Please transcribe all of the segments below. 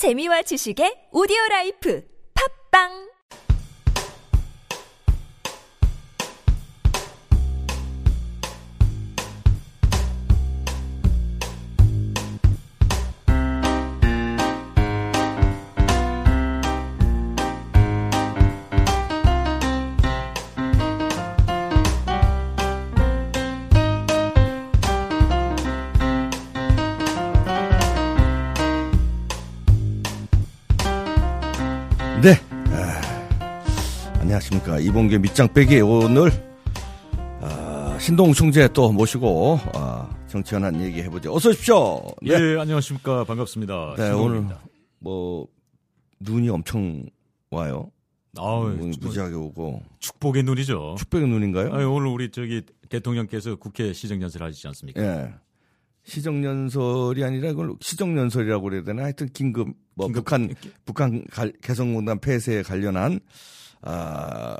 재미와 지식의 오디오 라이프. 팝빵 안녕하십니까. 이봉계 밑장 빼기 오늘 아, 신동 총재 또 모시고 아, 정치현한 얘기 해보죠. 어서 오십시오. 네. 예, 안녕하십니까. 반갑습니다. 네, 신동입니다. 오늘 뭐 눈이 엄청 와요. 아우, 뭐, 무지하게 오고 축복의 눈이죠. 축백의 눈인가요? 아유, 오늘 우리 저기 대통령께서 국회 시정연설 하시지 않습니까? 예. 시정연설이 아니라 이걸 시정연설이라고 그래야 되나? 하여튼 긴급 뭐 긴급- 북한 북한 갈- 개성공단 폐쇄에 관련한 아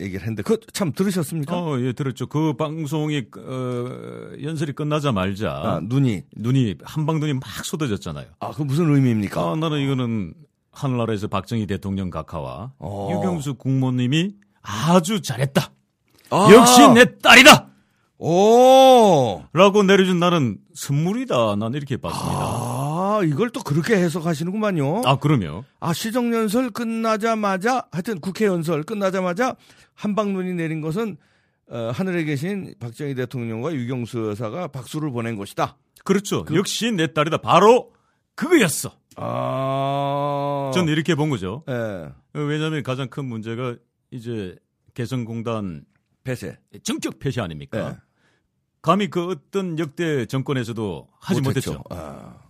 얘기를 했는데 그 참 들으셨습니까? 어, 예, 들었죠. 그 방송이 어, 연설이 끝나자마자 아, 눈이 눈이 한방 눈이 막 쏟아졌잖아요. 아, 그 무슨 의미입니까? 아, 나는 이거는 하늘나라에서 박정희 대통령 각하와 어. 유경수 국모님이 아주 잘했다. 아. 역시 내 딸이다. 오! 라고 내려준 나는 선물이다. 난 이렇게 봤습니다. 아, 이걸 또 그렇게 해석하시는구만요. 아, 그럼요. 아, 시정연설 끝나자마자, 하여튼 국회연설 끝나자마자 한방눈이 내린 것은, 어, 하늘에 계신 박정희 대통령과 유경수 여사가 박수를 보낸 것이다. 그렇죠. 역시 내 딸이다. 바로 그거였어. 아. 저는 이렇게 본 거죠. 예. 왜냐하면 가장 큰 문제가 이제 개성공단 폐쇄. 정격 폐쇄 아닙니까? 예. 감히 그 어떤 역대 정권에서도 하지 못했죠. 못했죠. 아.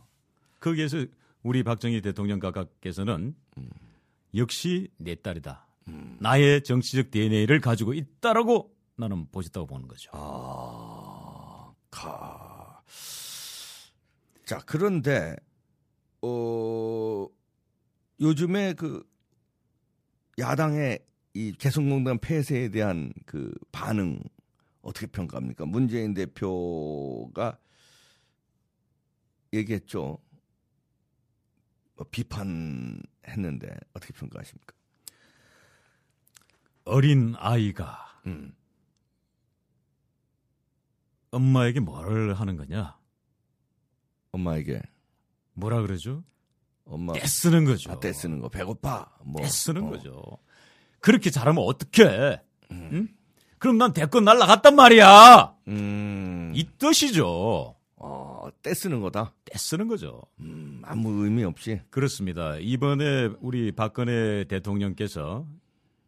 거기에서 우리 박정희 대통령 각하께서는 역시 내 딸이다. 나의 정치적 DNA를 가지고 있다라고 나는 보셨다고 보는 거죠. 아, 가. 자, 그런데, 어, 요즘에 그, 야당의 이 개성공단 폐쇄에 대한 그 반응, 어떻게 평가합니까? 문재인 대표가 얘기했죠. 뭐 비판했는데, 어떻게 평가하십니까? 어린 아이가 음. 엄마에게 뭘 하는 거냐? 엄마에게, 뭐라 그러죠? 엄마, 떼쓰는 거죠. 아, 떼쓰는 거, 배고파. 뭐. 떼쓰는 어. 거죠. 그렇게 잘하면 어떡해? 응? 그럼 난 대권 날라갔단 말이야. 음. 이 뜻이죠. 어, 떼쓰는 거다. 떼쓰는 거죠. 음, 아무 의미 없이. 그렇습니다. 이번에 우리 박근혜 대통령께서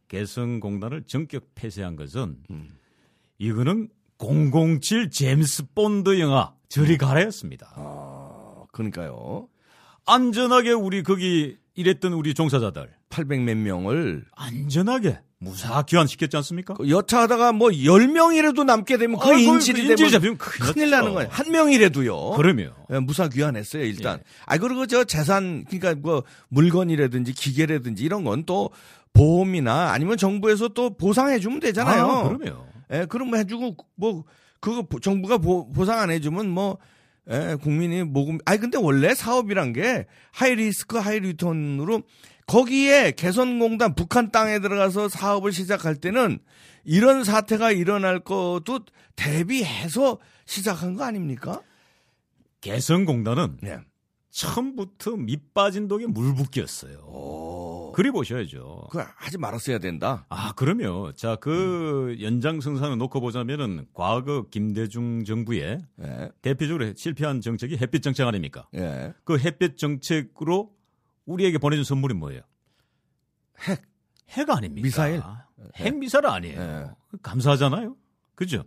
개성공단을 전격 폐쇄한 것은 음. 이거는 007 제임스 본드 영화 저리 음. 가라였습니다. 아, 그러니까요. 안전하게 우리 거기 일했던 우리 종사자들 800몇 명을 안전하게 무사 귀환시켰지 않습니까? 그 여차하다가 뭐 10명이라도 남게 되면 그 아이고, 인질이 인질 되면 잡히면 큰일 큰일. 나는 거예요. 한 명이라도요. 그러면 예, 무사 귀환했어요, 일단. 예. 아, 그리고 저 재산, 그러니까 뭐 물건이라든지 기계라든지 이런 건 또 보험이나 아니면 정부에서 또 보상해 주면 되잖아요. 아, 그러면 예, 그럼 뭐 해주고 뭐 그거 보- 정부가 보, 보상 안 해주면 뭐 예, 국민이 모금. 아니 근데 원래 사업이란 게 high risk high return으로 거기에 개성공단 북한 땅에 들어가서 사업을 시작할 때는 이런 사태가 일어날 것도 대비해서 시작한 거 아닙니까? 개성공단은 네. 처음부터 밑 빠진 독에 물 붓기였어요. 오. 그리 보셔야죠. 그 하지 말았어야 된다. 아, 그러면 자, 그 음. 연장선상을 놓고 보자면은 과거 김대중 정부의 예. 대표적으로 실패한 정책이 햇볕 정책 아닙니까? 예. 그 햇볕 정책으로 우리에게 보내준 선물이 뭐예요? 핵. 핵 아닙니까? 미사일. 핵 미사일 아니에요. 예. 감사하잖아요. 그죠?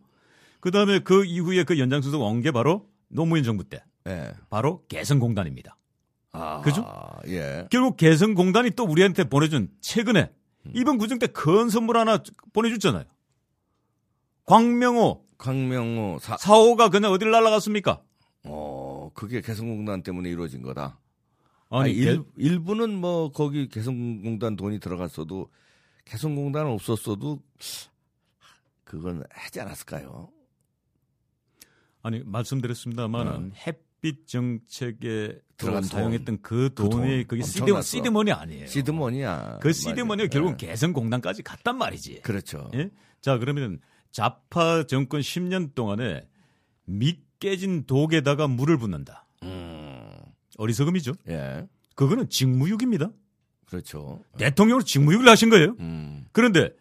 그 다음에 그 이후에 그 연장선상 온 게 바로 노무현 정부 때. 예. 바로 개성공단입니다. 아. 그죠? 예. 결국 개성공단이 또 우리한테 보내준 최근에 음. 이번 구정 때 큰 선물 하나 보내줬잖아요. 광명호 광명호 사, 사호가 그냥 어딜 날아갔습니까? 어, 그게 개성공단 때문에 이루어진 거다. 아니, 아니, 개- 일, 일부는 뭐 거기 개성공단 돈이 들어갔어도 개성공단 없었어도 그건 하지 않았을까요? 아니 말씀드렸습니다만은 네. 햇 빛 정책에 들어간 사용했던 그그 돈이 돈 그게 시드. 시드머니 아니에요. 시드머니야. 그 시드머니가. 결국 예. 개성공단까지 갔단 말이지. 그렇죠. 예? 자, 그러면 좌파 정권 10년 동안에 밑 깨진 독에다가 물을 붓는다. 음. 어리석음이죠. 예. 그거는 직무유기입니다. 그렇죠. 대통령으로 직무유기를 하신 거예요. 음. 그런데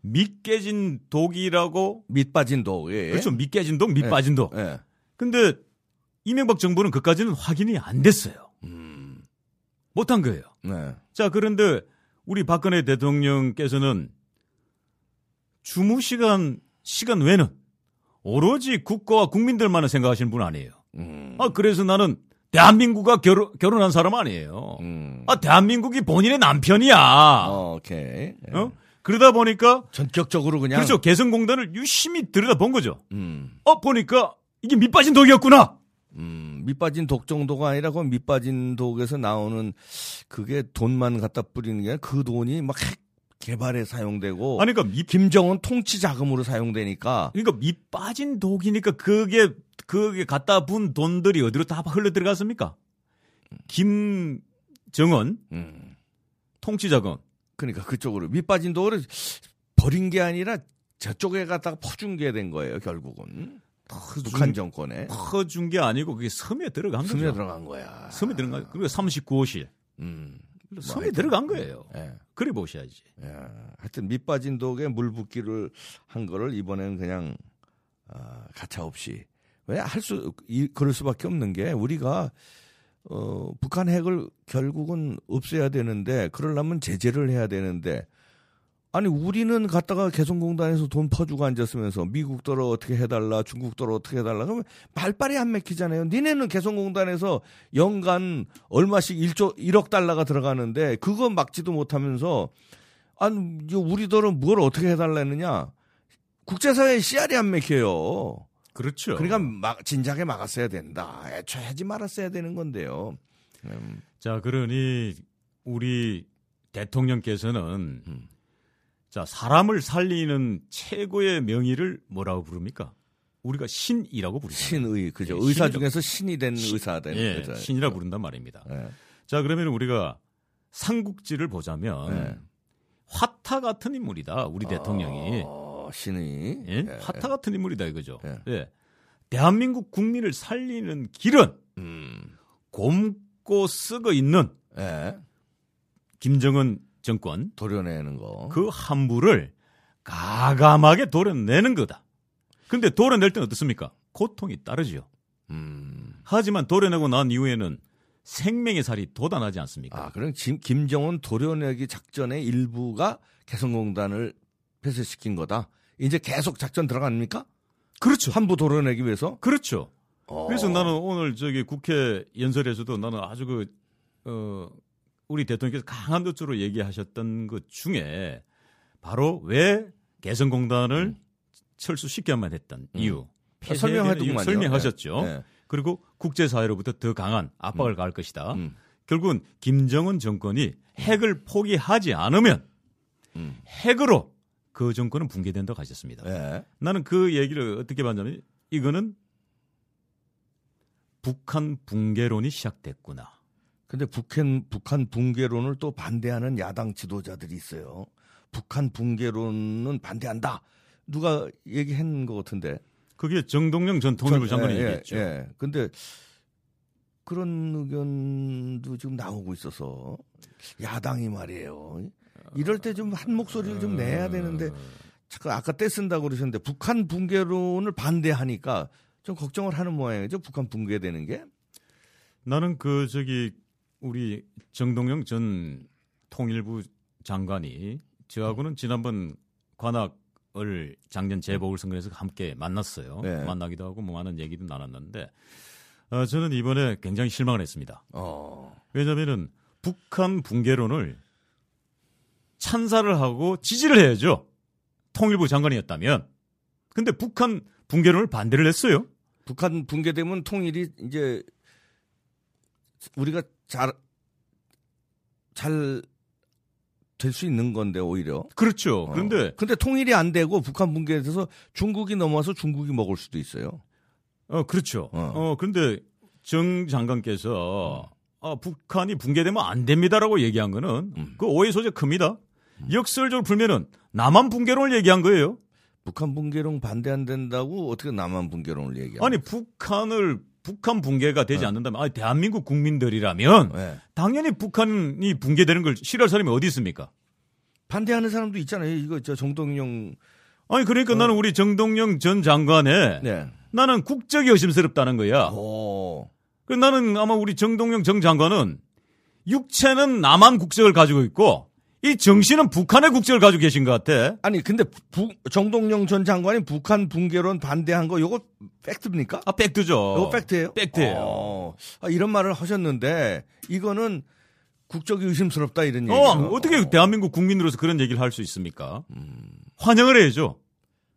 밑 깨진 독이라고 밑 빠진 독. 예. 그렇죠. 밑 깨진 독, 밑 예. 빠진 독. 예. 근데 이명박 정부는 그까지는 확인이 안 됐어요. 음. 못한 거예요. 네. 자, 그런데 우리 박근혜 대통령께서는 주무 시간 시간 외는 오로지 국가와 국민들만을 생각하시는 분 아니에요. 음. 아, 그래서 나는 대한민국과 결혼, 결혼한 사람 아니에요. 음. 아, 대한민국이 본인의 남편이야. 어, 오케이. 예. 어? 그러다 보니까 전격적으로 그냥. 그렇죠. 개성공단을 유심히 들여다본 거죠. 음. 어, 보니까 이게 밑빠진 독이었구나. 음, 밑 빠진 독 정도가 아니라 그 밑 빠진 독에서 나오는 그게 돈만 갖다 뿌리는 게 아니라 그 돈이 막 핵 개발에 사용되고 아니, 그러니까 밑, 김정은 통치 자금으로 사용되니까 그러니까 밑 빠진 독이니까 그게, 그게 갖다 분 돈들이 어디로 다 흘러 들어갔습니까? 김정은 음. 통치 자금. 그러니까 그쪽으로 밑 빠진 독을 버린 게 아니라 저쪽에 갖다가 퍼준 게 된 거예요, 결국은. 북한 정권에 퍼준 게 아니고 그게 섬에 들어간 거죠. 숨에 들어간 거야. 섬에 들어간 거. 그리고 39호실. 음. 섬에 하여튼. 들어간 거예요. 예. 그래 보셔야지. 예. 하여튼 밑 빠진 독에 물 붓기를 한 거를 이번에는 그냥 아, 가차 없이 왜 할수 그럴 수밖에 없는 게 우리가 어 북한 핵을 결국은 없애야 되는데 그러려면 제재를 해야 되는데 아니 우리는 갔다가 개성공단에서 돈 퍼주고 앉았으면서 미국더러 어떻게 해달라 중국더러 어떻게 해달라 그러면 말빨이 안 맥히잖아요. 니네는 개성공단에서 연간 얼마씩 1조 1억 달러가 들어가는데 그거 막지도 못하면서 아니 이거 우리더러 뭘 어떻게 해달라느냐 국제사회 씨알이 안 맥혀요. 그렇죠. 그러니까 막 진작에 막았어야 된다. 애초에 하지 말았어야 되는 건데요. 음, 자, 그러니 우리 대통령께서는 음. 자, 사람을 살리는 최고의 명의를 뭐라고 부릅니까? 우리가 신이라고 부르잖아요. 신의 그죠. 예, 의사 신이라고. 중에서 신이 된 의사 된 예, 의사. 신이라 부른단 말입니다. 예. 자, 그러면 우리가 삼국지를 보자면 네. 화타 같은 인물이다. 우리 대통령이. 어, 신의 예? 화타 같은 인물이다 이거죠. 예. 예. 대한민국 국민을 살리는 길은 음. 곰고 쓰고 있는 예. 김정은 정권 도려내는 거. 그 함부를 가감하게 도려내는 거다. 근데 도려낼 때는 어떻습니까? 고통이 따르지요. 음. 하지만 도려내고 난 이후에는 생명의 살이 돋아나지 않습니까? 아, 그럼 김, 김정은 도려내기 작전의 일부가 개성공단을 폐쇄시킨 거다. 이제 계속 작전 들어갑니까? 그렇죠. 환부 도려내기 위해서? 그렇죠. 어. 그래서 나는 오늘 저기 국회 연설에서도 나는 아주 그, 어, 우리 대통령께서 강한 뜻으로 얘기하셨던 것 중에 바로 왜 개성공단을 철수시켜야만 했던 이유. 폐쇄해야 되는 이유 설명하더군요. 설명하셨죠. 네. 그리고 국제사회로부터 더 강한 압박을 가할 것이다. 음. 결국은 김정은 정권이 핵을 포기하지 않으면 음. 핵으로 그 정권은 붕괴된다고 하셨습니다. 예. 나는 그 얘기를 어떻게 봤냐면 이거는 북한 붕괴론이 시작됐구나. 근데 북한 북한 붕괴론을 또 반대하는 야당 지도자들이 있어요. 북한 붕괴론은 반대한다. 누가 얘기한 것 같은데. 그게 정동영 전 통일부 전- 장관이 예, 얘기했죠. 예, 예. 근데 그런 의견도 지금 나오고 있어서 야당이 말이에요. 이럴 때 좀 한 목소리를 좀 내야 되는데 자꾸 아까 떼쓴다고 그러셨는데 북한 붕괴론을 반대하니까 좀 걱정을 하는 모양이죠. 북한 붕괴되는 게. 나는 그 저기 우리 정동영 전 통일부 장관이 저하고는 지난번 관악을 작년 재보궐선거에서 함께 만났어요. 네. 만나기도 하고 뭐 많은 얘기도 나눴는데 어, 저는 이번에 굉장히 실망을 했습니다. 어. 왜냐하면은 북한 붕괴론을 찬사를 하고 지지를 해야죠. 통일부 장관이었다면. 근데 북한 붕괴론을 반대를 했어요. 북한 붕괴되면 통일이 이제 우리가 잘 잘 될 수 있는 건데 오히려. 그렇죠. 어. 그런데 근데 통일이 안 되고 북한 붕괴돼서 중국이 넘어와서 중국이 먹을 수도 있어요. 어 그렇죠. 어. 어, 그런데 정 장관께서 아, 북한이 붕괴되면 안 됩니다라고 얘기한 거는 음. 그 오해 소재 큽니다. 역설적으로 풀면은 남한 붕괴론을 얘기한 거예요. 북한 붕괴론 반대 안 된다고 어떻게 남한 붕괴론을 얘기하는 아니 북한을 북한 붕괴가 되지 않는다면 아니 대한민국 국민들이라면 네. 당연히 북한이 붕괴되는 걸 싫어할 사람이 어디 있습니까? 반대하는 사람도 있잖아요. 이거 저 정동영 아니 그러니까 나는 우리 정동영 전 장관의 네. 나는 국적이 의심스럽다는 거야. 오. 그 나는 아마 우리 정동영 정 장관은 육체는 남한 국적을 가지고 있고 이 정신은 북한의 국적을 가지고 계신 것 같아. 아니 근데 부- 정동영 전 장관이 북한 붕괴론 반대한 거 요거 팩트입니까? 아 팩트죠. 요거 팩트예요? 팩트예요. 어. 아, 이런 말을 하셨는데 이거는 국적이 의심스럽다 이런 얘기. 어, 어떻게 대한민국 국민으로서 그런 얘기를 할 수 있습니까? 음. 환영을 해야죠.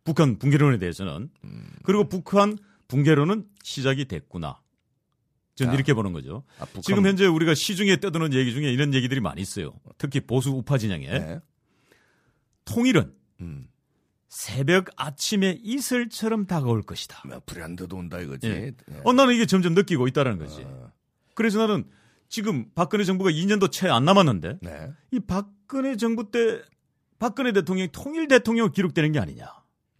북한 붕괴론에 대해서는. 그리고 북한 붕괴론은 시작이 됐구나. 전 자, 이렇게 보는 거죠. 아, 지금 현재 우리가 시중에 떠드는 얘기 중에 이런 얘기들이 많이 있어요. 특히 보수 우파 진영에. 네. 통일은 음. 새벽 아침에 이슬처럼 다가올 것이다. 뭐 불안도도 온다 이거지. 예. 예. 어, 나는 이게 점점 느끼고 있다는 거지. 어, 그래서 나는 지금 박근혜 정부가 2년도 채 안 남았는데 네. 이 박근혜 정부 때 박근혜 대통령이 통일 대통령 기록되는 게 아니냐.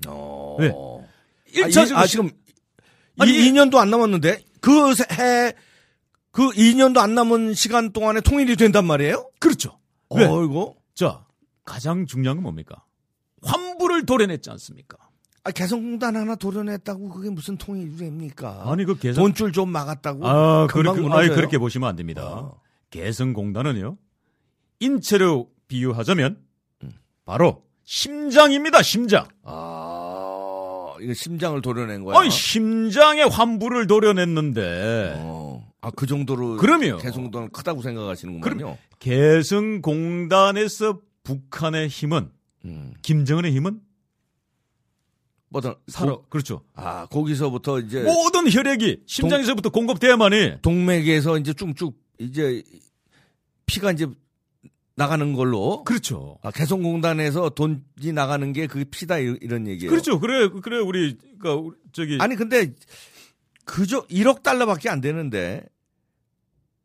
어. 왜? 아, 이, 1차적으로 아 지금 아니, 이 2년도 안 남았는데 그 해 그 2년도 안 남은 시간 동안에 통일이 된단 말이에요? 그렇죠. 왜? 어이고. 자, 가장 중요한 건 뭡니까? 환부를 도려냈지 않습니까? 아, 개성공단 하나 도려냈다고 그게 무슨 통일이 됩니까? 아니 그 개성 돈줄 좀 막았다고 아, 그렇게? 아니, 그렇게 보시면 안 됩니다. 어. 개성공단은요. 인체로 비유하자면 바로 심장입니다. 심장. 아, 이거 심장을 도려낸 거야. 아니 심장에 환부를 도려냈는데 어. 아, 그 정도로 그럼요. 개성공단은 크다고 생각하시는군요. 개성공단에서 북한의 힘은 음. 김정은의 힘은 뭐든 살아 고- 그렇죠. 아, 거기서부터 이제 모든 혈액이 심장에서부터 공급돼야만이 동맥에서 이제 쭉쭉 이제 피가 이제 나가는 걸로 그렇죠. 아, 개성공단에서 돈이 나가는 게 그게 피다 이- 이런 얘기예요. 그렇죠. 그래 그래 우리 그러니까 저기 아니 근데 그저 1억 달러밖에 안 되는데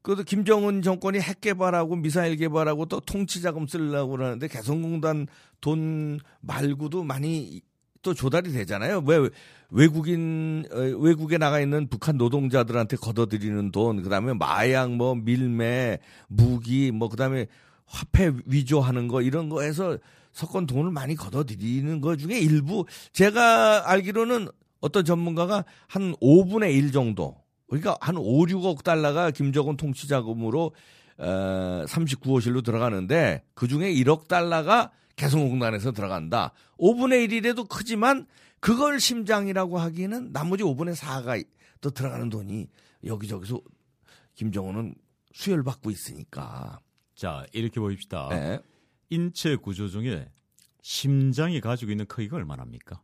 그래도 김정은 정권이 핵 개발하고 미사일 개발하고 또 통치 자금 쓰려고 그러는데 개성공단 돈 말고도 많이 또 조달이 되잖아요. 왜 외국인 어, 외국에 나가 있는 북한 노동자들한테 걷어들이는 돈, 그다음에 마약, 뭐 밀매, 무기, 뭐 그다음에 화폐 위조하는 거 이런 거에서 석권 돈을 많이 걷어들이는 거 중에 일부 제가 알기로는 어떤 전문가가 한 5분의 1 정도 그러니까 한 5, 6억 달러가 김정은 통치 자금으로 어, 39호실로 들어가는데 그 중에 1억 달러가 개성공단에서 들어간다. 5분의 1이라도 크지만 그걸 심장이라고 하기에는 나머지 5분의 4가 또 들어가는 돈이 여기저기서 김정은은 수혈받고 있으니까. 자 이렇게 보입시다. 네. 인체 구조 중에 심장이 가지고 있는 크기가 얼마나입니까?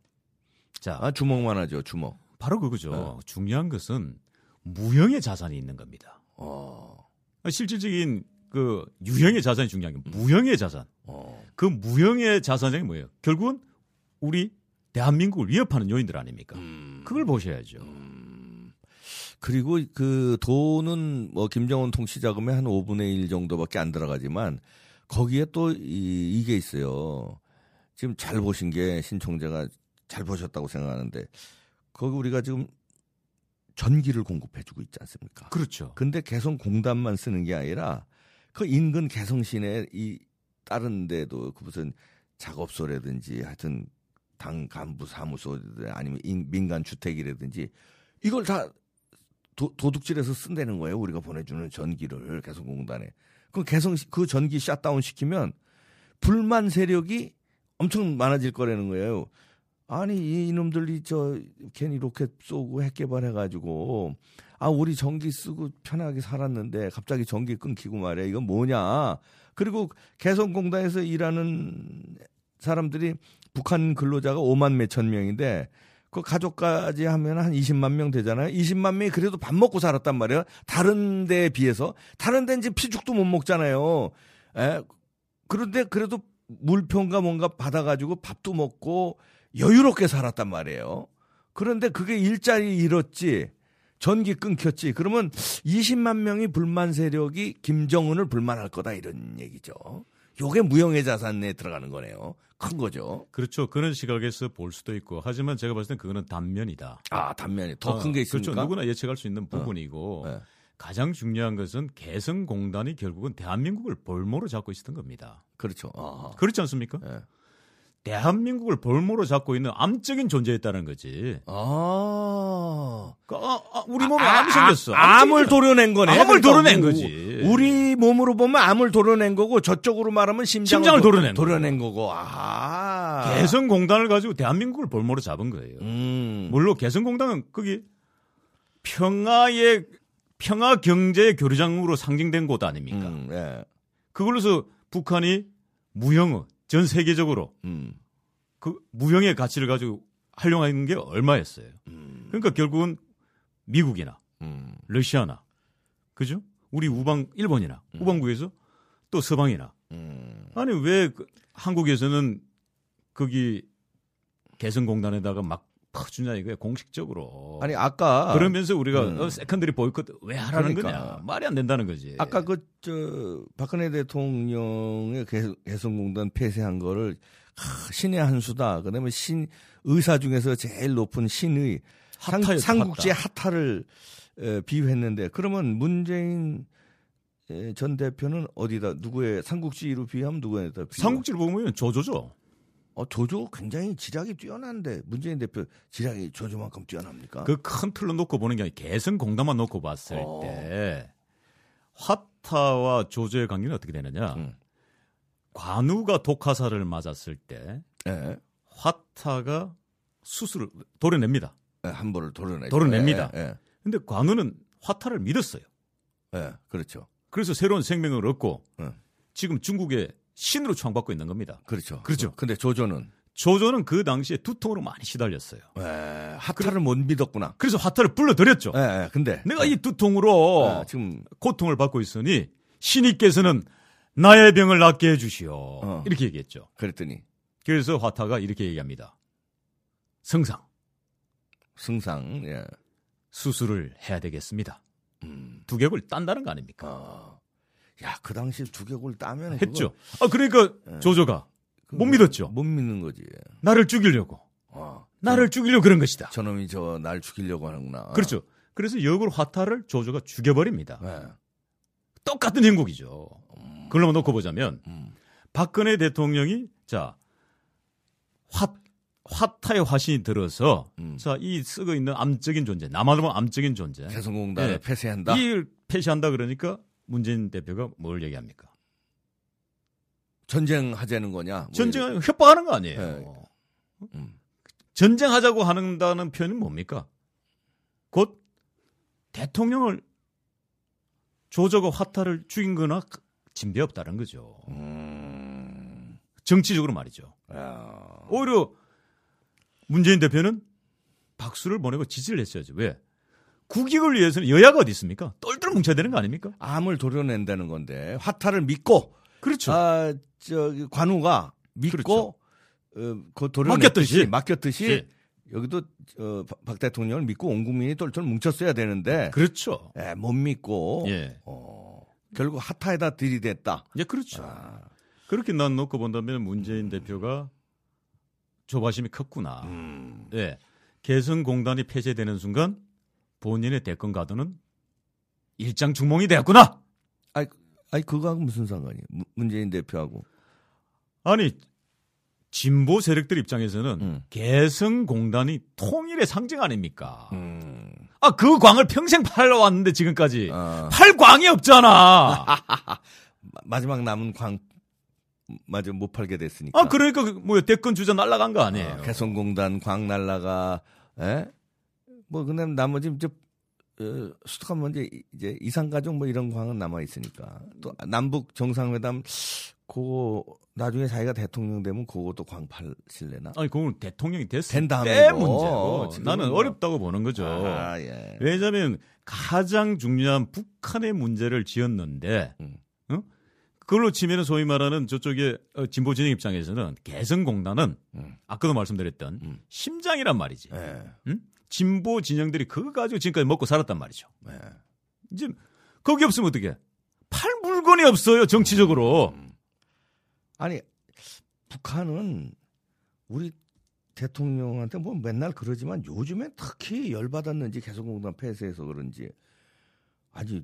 자 아, 주먹만 하죠, 주먹. 바로 그거죠. 네. 중요한 것은 무형의 자산이 있는 겁니다. 어, 실질적인 그 유형의 자산이 중요한 게 무형의 자산. 어. 그 무형의 자산이 뭐예요? 결국은 우리 대한민국을 위협하는 요인들 아닙니까? 음. 그걸 보셔야죠. 그리고 그 돈은 뭐 김정은 통치 자금의 한 5분의 1 정도밖에 안 들어가지만 거기에 또 이, 이게 있어요. 지금 잘 보신 게 신총재가 잘 보셨다고 생각하는데 거기 우리가 지금 전기를 공급해주고 있지 않습니까? 그렇죠. 근데 개성 공단만 쓰는 게 아니라 그 인근 개성 시내 이 다른 데도 그 무슨 작업소라든지 하여튼 당 간부 사무소 아니면 인- 민간 주택이라든지 이걸 다 도, 도둑질해서 쓴다는 거예요. 우리가 보내주는 전기를 개성 공단에. 그 개성 시- 그 전기 샷다운 시키면 불만 세력이 엄청 많아질 거라는 거예요. 아니 이 이놈들이 저 괜히 로켓 쏘고 핵 개발해가지고 아 우리 전기 쓰고 편하게 살았는데 갑자기 전기 끊기고 말이야 이건 뭐냐 그리고 개성공단에서 일하는 사람들이 북한 근로자가 5만 몇천 명인데 그 가족까지 하면 한 20만 명 되잖아요 20만 명이 그래도 밥 먹고 살았단 말이에요 다른 데에 비해서 다른 데는 이제 피죽도 못 먹잖아요 에? 그런데 그래도 물평가 뭔가 받아가지고 밥도 먹고 여유롭게 살았단 말이에요. 그런데 그게 일자리 잃었지. 전기 끊겼지. 그러면 20만 명이 불만 세력이 김정은을 불만할 거다 이런 얘기죠. 요게 무형의 자산에 들어가는 거네요. 큰 거죠. 그렇죠. 그런 시각에서 볼 수도 있고 하지만 제가 봤을 땐 그거는 단면이다. 아, 단면이 더큰 어, 게 있습니까? 그렇죠. 누구나 예측할 수 있는 부분이고 네. 가장 중요한 것은 개성공단이 결국은 대한민국을 볼모로 잡고 있었던 겁니다. 그렇죠. 아하. 그렇지 않습니까? 네. 대한민국을 볼모로 잡고 있는 암적인 존재였다는 거지. 아. 그, 아, 아, 우리 몸에 암이 생겼어. 아, 암을. 도려낸 거네. 암을 그러니까 도려낸 우- 거지. 우리 몸으로 보면 암을 도려낸 거고 저쪽으로 말하면 심장을, 심장을 도- 도려낸 도려낸 거고. 아. 개성공단을 가지고 대한민국을 볼모로 잡은 거예요. 음. 물론 개성공단은 거기 평화의 평화 경제의 교류장으로 상징된 곳 아닙니까? 음, 예. 그걸로서 북한이 무형어 전 세계적으로 음. 그 무형의 가치를 가지고 활용하는 게 얼마였어요. 그러니까 결국은 미국이나 음. 러시아나 그죠? 우리 우방 일본이나 우방국에서 또 서방이나 음. 아니 왜 그- 한국에서는 거기 개성공단에다가 막 퍼주냐 이거야 공식적으로. 아니 아까 그러면서 우리가 음. 어, secondary 보이콧 왜 하라는 그러니까. 거냐 말이 안 된다는 거지. 아까 그 저 박근혜 대통령의 개- 개성공단 폐쇄한 거를 하, 신의 한 수다. 그다음에 신 의사 중에서 제일 높은 신의 상, 화타였다, 삼국지의 화타. 화타를 에, 비유했는데 그러면 문재인 에, 전 대표는 어디다 누구의 삼국지로 비유하면 누구에다 비유? 삼국지를 보면 조조죠. 어, 조조 굉장히 지략이 뛰어난데 문재인 대표 지략이 조조만큼 뛰어납니까? 그 큰 틀로 놓고 보는 게 아니라 개성 공단만 놓고 봤을 어. 때 화타와 조조의 관계는 어떻게 되느냐? 음. 관우가 독화살을 맞았을 때 예. 화타가 수술을 도려냅니다. 예, 한 번을 도려내. 도려냅니다. 예, 예, 관우는 화타를 믿었어요. 예, 그렇죠. 그래서 새로운 생명을 얻고 응. 지금 중국의 신으로 추앙받고 있는 겁니다. 그렇죠. 그렇죠. 근데 조조는 조조는 그 당시에 두통으로 많이 시달렸어요. 예, 하타를 못 믿었구나. 그래서 화타를 불러들였죠. 예, 예, 근데 내가 이 두통으로 예, 지금 고통을 받고 있으니 신이께서는 나의 병을 낫게 해주시오. 어. 이렇게 얘기했죠. 그랬더니 그래서 화타가 이렇게 얘기합니다. 성상 승상 예. 수술을 해야 되겠습니다. 음. 두개골 딴다는 거 아닙니까? 아. 야, 그 당시 두개골 따면 했죠. 아 그러니까 예. 조조가 그거 못 믿었죠. 못 믿는 거지. 나를 죽이려고 아, 나를 죽이려고 그런 것이다. 저놈이 저 날 죽이려고 하는구나. 그렇죠. 그래서 역으로 화타를 조조가 죽여버립니다. 예. 똑같은 행복이죠. 그걸로 놓고 보자면 음. 박근혜 대통령이 자 화, 화타의 화신이 들어서 음. 자이 쓰고 있는 암적인 존재 보면 암적인 존재 개성공단을 예. 폐쇄한다. 이 폐시한다 그러니까 문재인 대표가 뭘 얘기합니까? 전쟁하자는 거냐? 뭐 전쟁 협박하는 거 아니에요. 예. 음. 전쟁하자고 하는다는 표현이 뭡니까? 곧 대통령을 조조가 화타를 죽인 거나 진배 없다는 거죠. 음. 정치적으로 말이죠. 야. 오히려 문재인 대표는 박수를 보내고 지지를 했어야죠. 왜? 국익을 위해서는 여야가 어디 있습니까? 똘똘 뭉쳐야 되는 거 아닙니까? 암을 도려낸다는 건데 화타를 믿고 그렇죠. 아 저기 관우가 믿고 어, 그 도려냈듯이 맡겼듯이. 맡겼듯이 예. 여기도 어, 박- 박 대통령을 믿고 온 국민이 똘똘 뭉쳤어야 되는데 그렇죠. 예, 못 믿고 예. 어, 결국 핫타에다 들이댔다. 예, 그렇죠. 아, 그렇게 난 놓고 본다면 문재인 대표가 조바심이 컸구나. 음. 예. 개성공단이 폐쇄되는 순간 본인의 대권 가도는 일장 중몽이 되었구나. 아니 그거하고 무슨 상관이에요? 문- 문재인 대표하고. 아니 진보 세력들 입장에서는 음. 개성공단이 통일의 상징 아닙니까? 음. 아 그 광을 평생 팔러 왔는데 지금까지 아, 팔 광이 없잖아. 마- 마지막 남은 광 맞아 못 팔게 됐으니까. 아 그러니까 그 뭐야 대권 주자 날라간 거 아니에요? 아, 개성공단 광 날라가 에? 뭐 근데 나머지 이제 어, 수특한 문제 이제 이상가족 뭐 이런 광은 남아 있으니까 또 남북 정상회담 그거 나중에 자기가 대통령 되면 그것도 광 팔실래나? 아니 그건 대통령이 됐을 때 뭐. 문제고 나는 뭐. 어렵다고 보는 거죠. 아, 예. 왜냐하면 가장 중요한 북한의 문제를 지었는데 음. 어? 그걸로 치면 소위 말하는 저쪽에 어, 진보 진영 입장에서는 개성공단은 음. 아까도 말씀드렸던 음. 심장이란 말이지. 예. 음? 진보 진영들이 그거 가지고 지금까지 먹고 살았단 말이죠. 네. 이제 거기 없으면 어떻게? 팔 물건이 없어요 정치적으로. 아니 북한은 우리 대통령한테 뭐 맨날 그러지만 요즘엔 특히 열받았는지 개성공단 폐쇄해서 그런지 아주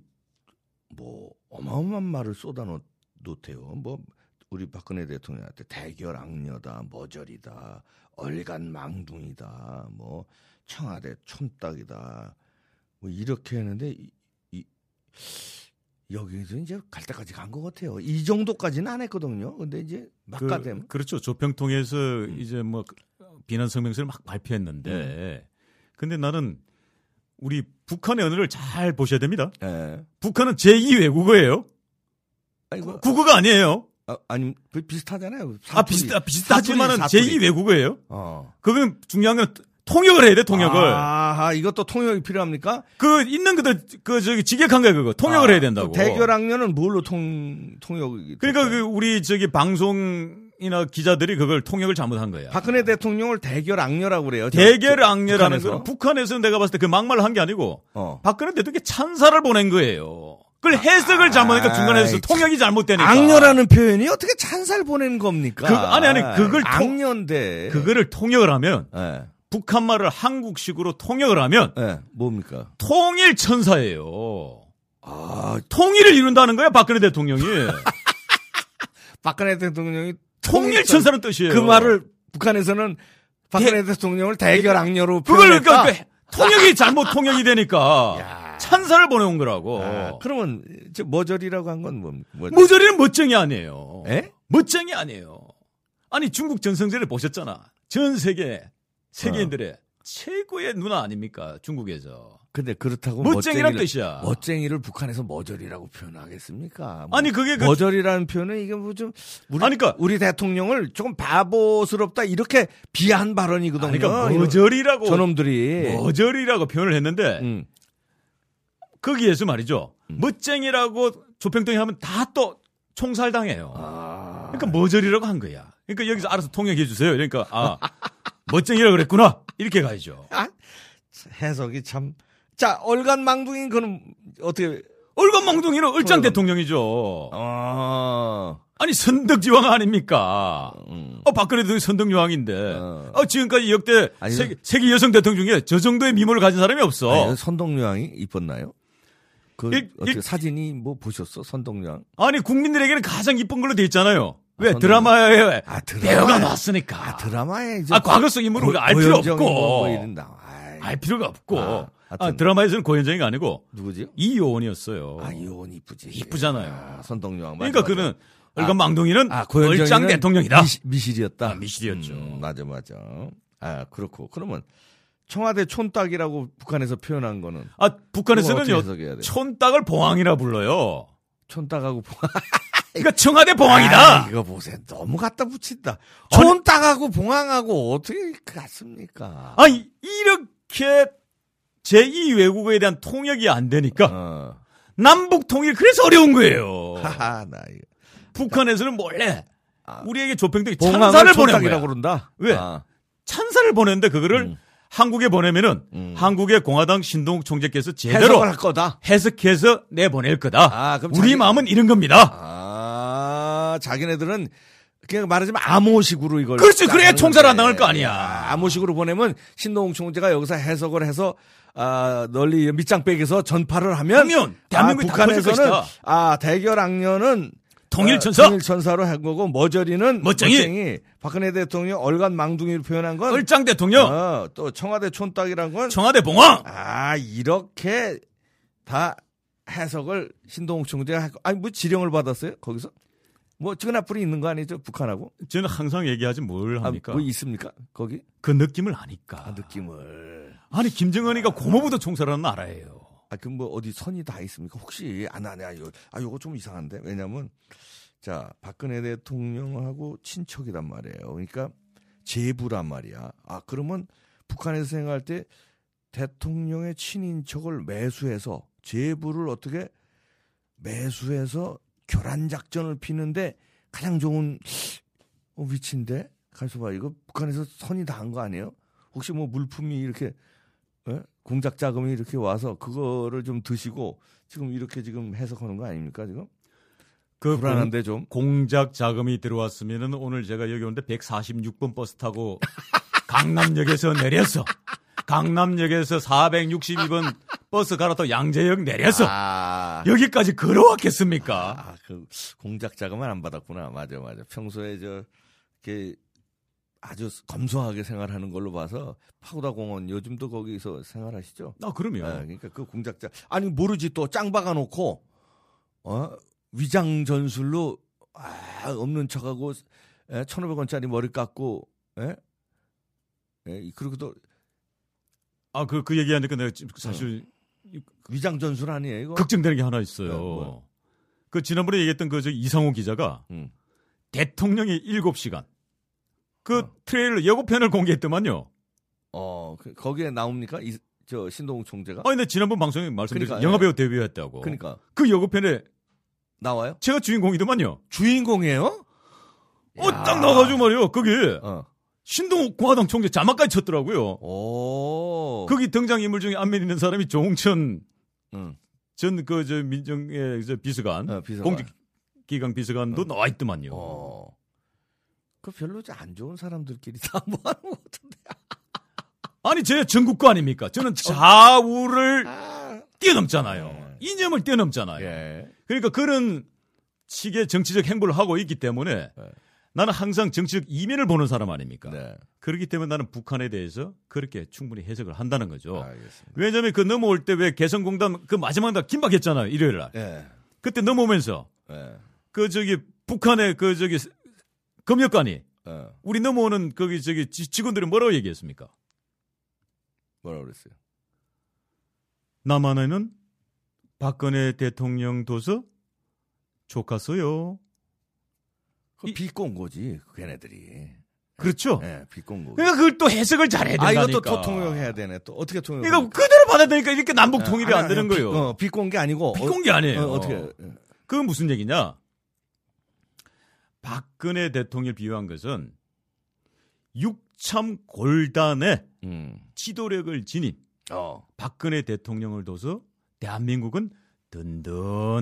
뭐 어마어마한 말을 쏟아놓대요. 뭐 우리 박근혜 대통령한테 대결 악녀다, 머저리다, 얼간 망둥이다, 뭐 청와대 촌딱이다, 뭐 이렇게 했는데 이, 이 여기서 이제 갈 때까지 간 것 같아요. 이 정도까지는 안 했거든요. 근데 이제 막가됨. 그, 그렇죠. 조평통에서 이제 뭐 비난 성명서를 막 발표했는데 근데 나는 우리 북한의 언어를 잘 보셔야 됩니다. 예. 북한은 제2 외국어예요. 아니, 뭐, 국어가 아니에요. 아, 아니 비- 비슷하잖아요. 아 사투리. 비슷 비슷하지만은 사투리, 사투리. 제2 외국어예요. 어. 그건 중요한 건 통역을 해야 돼 통역을. 아, 이것도 통역이 필요합니까? 그 있는 그들 그 저기 직역한 거야 그거 통역을 아, 해야 된다고. 그 대결 악녀는 뭘로 통 통역이? 그러니까 그? 우리 저기 방송이나 기자들이 그걸 통역을 잘못한 거야. 박근혜 대통령을 대결 악녀라고 그래요. 저- 대결 저- 악녀라는 북한에서? 건 북한에서는 내가 봤을 때 그 막말을 한 게 아니고 어. 박근혜 대통령이 찬사를 보낸 거예요. 그걸 해석을 잘못하니까 중간에서 아이, 통역이 잘못되니까. 악녀라는 표현이 어떻게 찬살 보낸 겁니까? 그- 아니, 아니, 그걸 통- 악녀인데. 그거를 통역을 하면 예. 북한 말을 한국식으로 통역을 하면 예. 뭡니까? 통일 천사예요. 아, 통일을 이룬다는 거야 박근혜 대통령이. 박근혜 대통령이 통일 천사는 뜻이에요. 그 말을 북한에서는 박근혜 대 통령을 대결 악녀로 그걸. 그러니까 그 통역이 잘못 통역이 되니까 야. 찬사를 보내온 거라고. 아, 그러면 저 머저리라고 한 건 뭡니까? 뭐, 모조리는 멋쟁이 아니에요. 예? 멋쟁이 아니에요. 아니 중국 전성기를 보셨잖아. 전 세계 세계인들의 최고의 누나 아닙니까? 중국에서. 근데 그렇다고 멋쟁이란 뜻이야. 멋쟁이를 북한에서 머저리라고 표현하겠습니까? 뭐 아니 그게 그 머저리라는 표현은 이게 뭐 좀 우리, 아니, 그러니까- 우리 대통령을 조금 바보스럽다 이렇게 비하한 발언이거든요. 그러니까 머저리라고 저놈들이 머저리라고 표현을 했는데 음. 거기에서 말이죠. 멋쟁이라고 조평통이 하면 다 또 총살당해요. 아, 그러니까 머저리라고 한 거야. 그러니까 여기서 알아서 통역해 주세요. 그러니까 아 멋쟁이라 그랬구나 이렇게 가야죠. 아, 해석이 참. 자, 얼간 망둥이 그는 어떻게? 얼간 망둥이는 얼짱 얼간- 대통령이죠. 어, 아니 선덕지왕 아닙니까? 음. 어 박근혜 대통령 선덕여왕인데 어. 어. 지금까지 역대 아니, 세계, 세계 여성 대통령 중에 저 정도의 미모를 가진 사람이 없어. 아니, 선동여왕이 이뻤나요? 그 일- 일- 사진이 뭐 보셨어? 선동여왕? 아니 국민들에게는 가장 이쁜 걸로 돼 있잖아요. 왜 선동여왕. 드라마에 아, 드라마에- 배우가 나왔으니까. 아, 드라마에 이제 아, 과거 속 인물을 고- 알 필요 없고. 뭐, 뭐알 필요가 없고. 아, 아. 드라마에서는 고현정이 아니고 누구지? 이효원이었어요. 아, 이혼 이쁘지. 이쁘잖아요. 아, 선동여왕. 그러니까 맞아, 그는 아, 얼간 망둥이는 맞아. 아, 얼짱 대통령이다. 미시, 미실 이었다. 아, 미실이었죠. 음, 맞아, 맞아. 아, 그렇고. 그러면 청와대 촌딱이라고 북한에서 표현한 거는 아 북한에서는요? 촌딱을 봉황이라 불러요. 촌딱하고 봉- 그 러니까 청와대 봉황이다. 아, 이거 보세요. 너무 갖다 붙인다. 촌딱하고 봉황하고 어떻게 같습니까? 아니 이렇게 제2 외국어에 대한 통역이 안 되니까 어. 남북 통일 그래서 어려운 거예요. 하하, 나 이거. 북한에서는 몰래 아, 우리에게 봉황을 찬사를 보낸 거야. 그런다? 왜? 아, 찬사를 보냈는데 그거를 음. 한국에 보내면은 음. 한국의 공화당 신동욱 총재께서 제대로 해석을 할 거다. 해석해서 내보낼 거다. 아, 우리 자기- 마음은 이런 겁니다. 아, 자기네들은 그냥 말하자면 암호식으로 이걸. 그렇지, 그래야 총살 안. 당할 거 아니야. 아, 암호식으로 보내면 신동욱 총재가 여기서 해석을 해서 아, 널리 밑장빼기서 전파를 하면, 하면 대한민국이 아, 북한에서는. 아, 대결 악녀는 통일천사. 아, 통일천사로 한 거고 머저리는 멋쟁이. 박근혜 대통령 얼간 망둥이로 표현한 건 얼짱 대통령, 어, 또 청와대 촌딱이란 건 청와대 봉황. 아, 이렇게 다 해석을 신동욱 총재가 아니, 뭐 지령을 받았어요? 거기서? 뭐, 지금 앞불이 있는 거 아니죠? 북한하고? 저는 항상 얘기하지 뭘 아, 합니까? 뭐 있습니까? 거기? 그 느낌을 아니까. 아, 느낌을. 아니 김정은이가 고모부도 총살하는 나라예요. 아, 그럼 뭐 어디 선이 다 있습니까? 혹시, 안. 아, 이거, 아, 요거 좀 이상한데. 왜냐면, 자, 박근혜 대통령하고 친척이란 말이에요. 그러니까, 제부란 말이야. 아, 그러면 북한에서 생각할 때 대통령의 친인척을 매수해서 제부를 어떻게 매수해서 교란 작전을 피는데 가장 좋은 어, 위치인데 가서 봐 이거 북한에서 선이 다 한 거 아니에요? 혹시 뭐 물품이 이렇게 예? 공작 자금이 이렇게 와서 그거를 좀 드시고 지금 이렇게 지금 해석하는 거 아닙니까 지금? 그 불안한데 좀. 공작 자금이 들어왔으면은 오늘 제가 여기 오는데 146번 버스 타고 강남역에서 내렸어. 강남역에서 462번 버스 갈아타 양재역 내렸어. 아, 여기까지 걸어왔겠습니까? 아, 그 공작 자금은 안 받았구나. 맞아, 맞아. 평소에 저 이렇게 아주 검소하게 생활하는 걸로 봐서 파고다 공원 요즘도 거기서 생활하시죠? 아, 그럼요. 아, 그러니까 그 공작자 아니 모르지 또 짱 박아 놓고 어 위장 전술로 아, 없는 척하고 에, 1,500원짜리 머리 깎고 예? 예, 그리고 또 아, 그, 그 얘기하니까 내가 지금 사실 위장 전술 아니에요, 이거? 걱정되는 게 하나 있어요. 네? 그 지난번에 얘기했던 그저 이상호 기자가 음. 대통령이 7시간 그 어. 트레일러 예고편을 공개했더만요. 어, 그, 거기에 나옵니까? 이, 저 신동욱 총재가? 아니, 근데 지난번 방송에 말씀드린 그러니까, 영화배우 데뷔했다고. 그러니까 그 예고편에 나와요? 제가 주인공이더만요. 주인공이에요? 어, 딱 나와가지고 말이요. 거기 어. 신동욱 공화당 총재 자막까지 쳤더라고요. 오. 거기 등장인물 중에 안면 있는 사람이 조홍천 응. 전그 저 민정의 저 비서관, 어, 비서관. 공직기강 비서관도 나와 있더만요. 어. 그 별로 안 좋은 사람들끼리 다 모아놓은 것 같은데. 아니 제 전국구 아닙니까? 저는 좌우를 아. 뛰어넘잖아요. 네. 이념을 뛰어넘잖아요. 예. 그러니까 그런 식의 정치적 행보를 하고 있기 때문에 네. 나는 항상 정치적 이면을 보는 사람 아닙니까? 네. 그렇기 때문에 나는 북한에 대해서 그렇게 충분히 해석을 한다는 거죠. 알겠습니다. 왜냐하면 그 넘어올 때 왜 개성공단 그 마지막 날 긴박했잖아요. 일요일 날. 예. 그때 넘어오면서 예. 그 저기 북한의 그 저기 검역관이 예. 우리 넘어오는 거기 저기 지- 직원들이 뭐라고 얘기했습니까? 뭐라 그랬어요? 남한에는 박근혜 대통령 도서 좋겠어요. 그 이- 비꼰 거지, 걔네들이. 그렇죠. 예, 비꼰 거. 그러니까 그걸 또 해석을 잘 해야 아, 된다니까. 이것도 또 통역해야 되네. 또 어떻게 통역? 그러니까 그대로 받아들이니까 이렇게 남북 통일이 안 되는 거예요. 어, 비꼰 게 아니고. 비꼰 게 아니에요. 어, 어떻게? 그건 무슨 얘기냐? 박근혜 대통령을 비유한 것은 육참 골단의 음. 지도력을 지닌 어. 박근혜 대통령을 둬서 대한민국은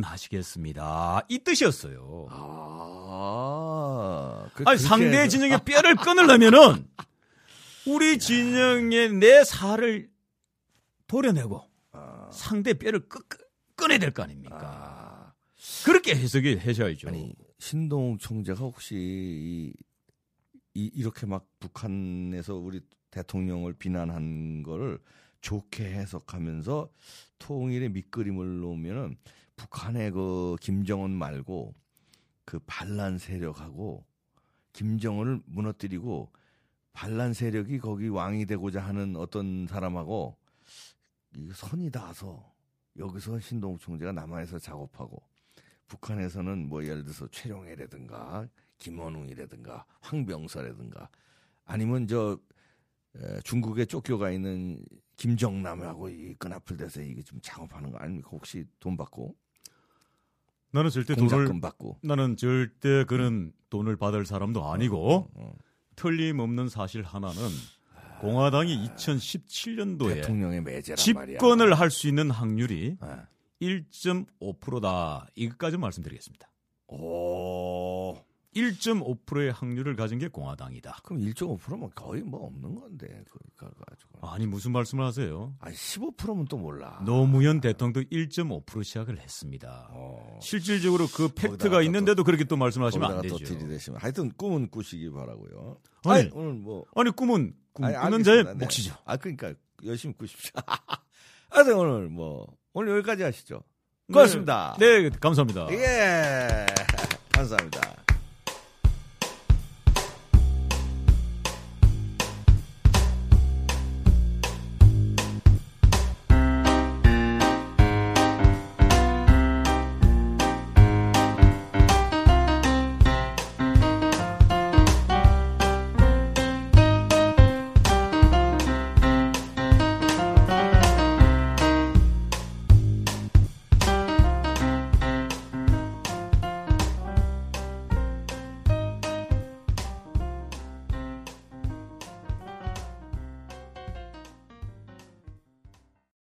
든든하시겠습니다. 이 뜻이었어요. 아. 그- 아니 상대 진영의 뼈를 끊으려면은 우리 진영의 내 살을 도려내고 아. 상대 뼈를 끄, 끄- 꺼내야 될 거 아닙니까? 아. 그렇게 해석이 해셔야죠. 아니 신동욱 총재가 혹시 이, 이 이렇게 막 북한에서 우리 대통령을 비난한 거를 좋게 해석하면서 통일의 밑그림을 놓으면은 북한의 그 김정은 말고 그 반란 세력하고 김정은을 무너뜨리고 반란 세력이 거기 왕이 되고자 하는 어떤 사람하고 이 선이 닿아서 여기서 신동욱 총재가 남한에서 작업하고 북한에서는 뭐 예를 들어서 최룡해라든가 김원웅이라든가 황병서라든가 아니면 저 에, 중국에 쫓겨가 있는 김정남하고 이 끈앞을 대서 이게 좀 작업하는 거 아닙니까? 혹시 돈 받고 나는 절대 돈을 받고 나는 절대 그런 돈을 받을 사람도 아니고 어, 틀림없는 사실 하나는 공화당이 2017년도에 대통령의 매제란. 집권을 할 수 있는 확률이 아. 1.5%다. 이것까지 말씀드리겠습니다. 오. 1.5%의 확률을 가진 게 공화당이다. 그럼 1.5%면 거의 뭐 없는 건데 그거 가지고. 아니 무슨 말씀을 하세요? 아 15%면 또 몰라. 노무현 대통령도 1.5% 시작을 했습니다. 어. 실질적으로 그 팩트가 또- 있는데도 그렇게 또 말씀하시면 안 되죠. 또 들이대시면 하여튼 꿈은 꾸시기 바라고요. 아니, 아니, 오늘 뭐 아니 꿈은 꿈 아니, 꾸는. 자의 네. 몫이죠. 아 그러니까 열심히 꾸십시오. 하여튼 오늘 뭐 오늘 여기까지 하시죠. 고맙습니다. 네, 감사합니다. 예. 감사합니다.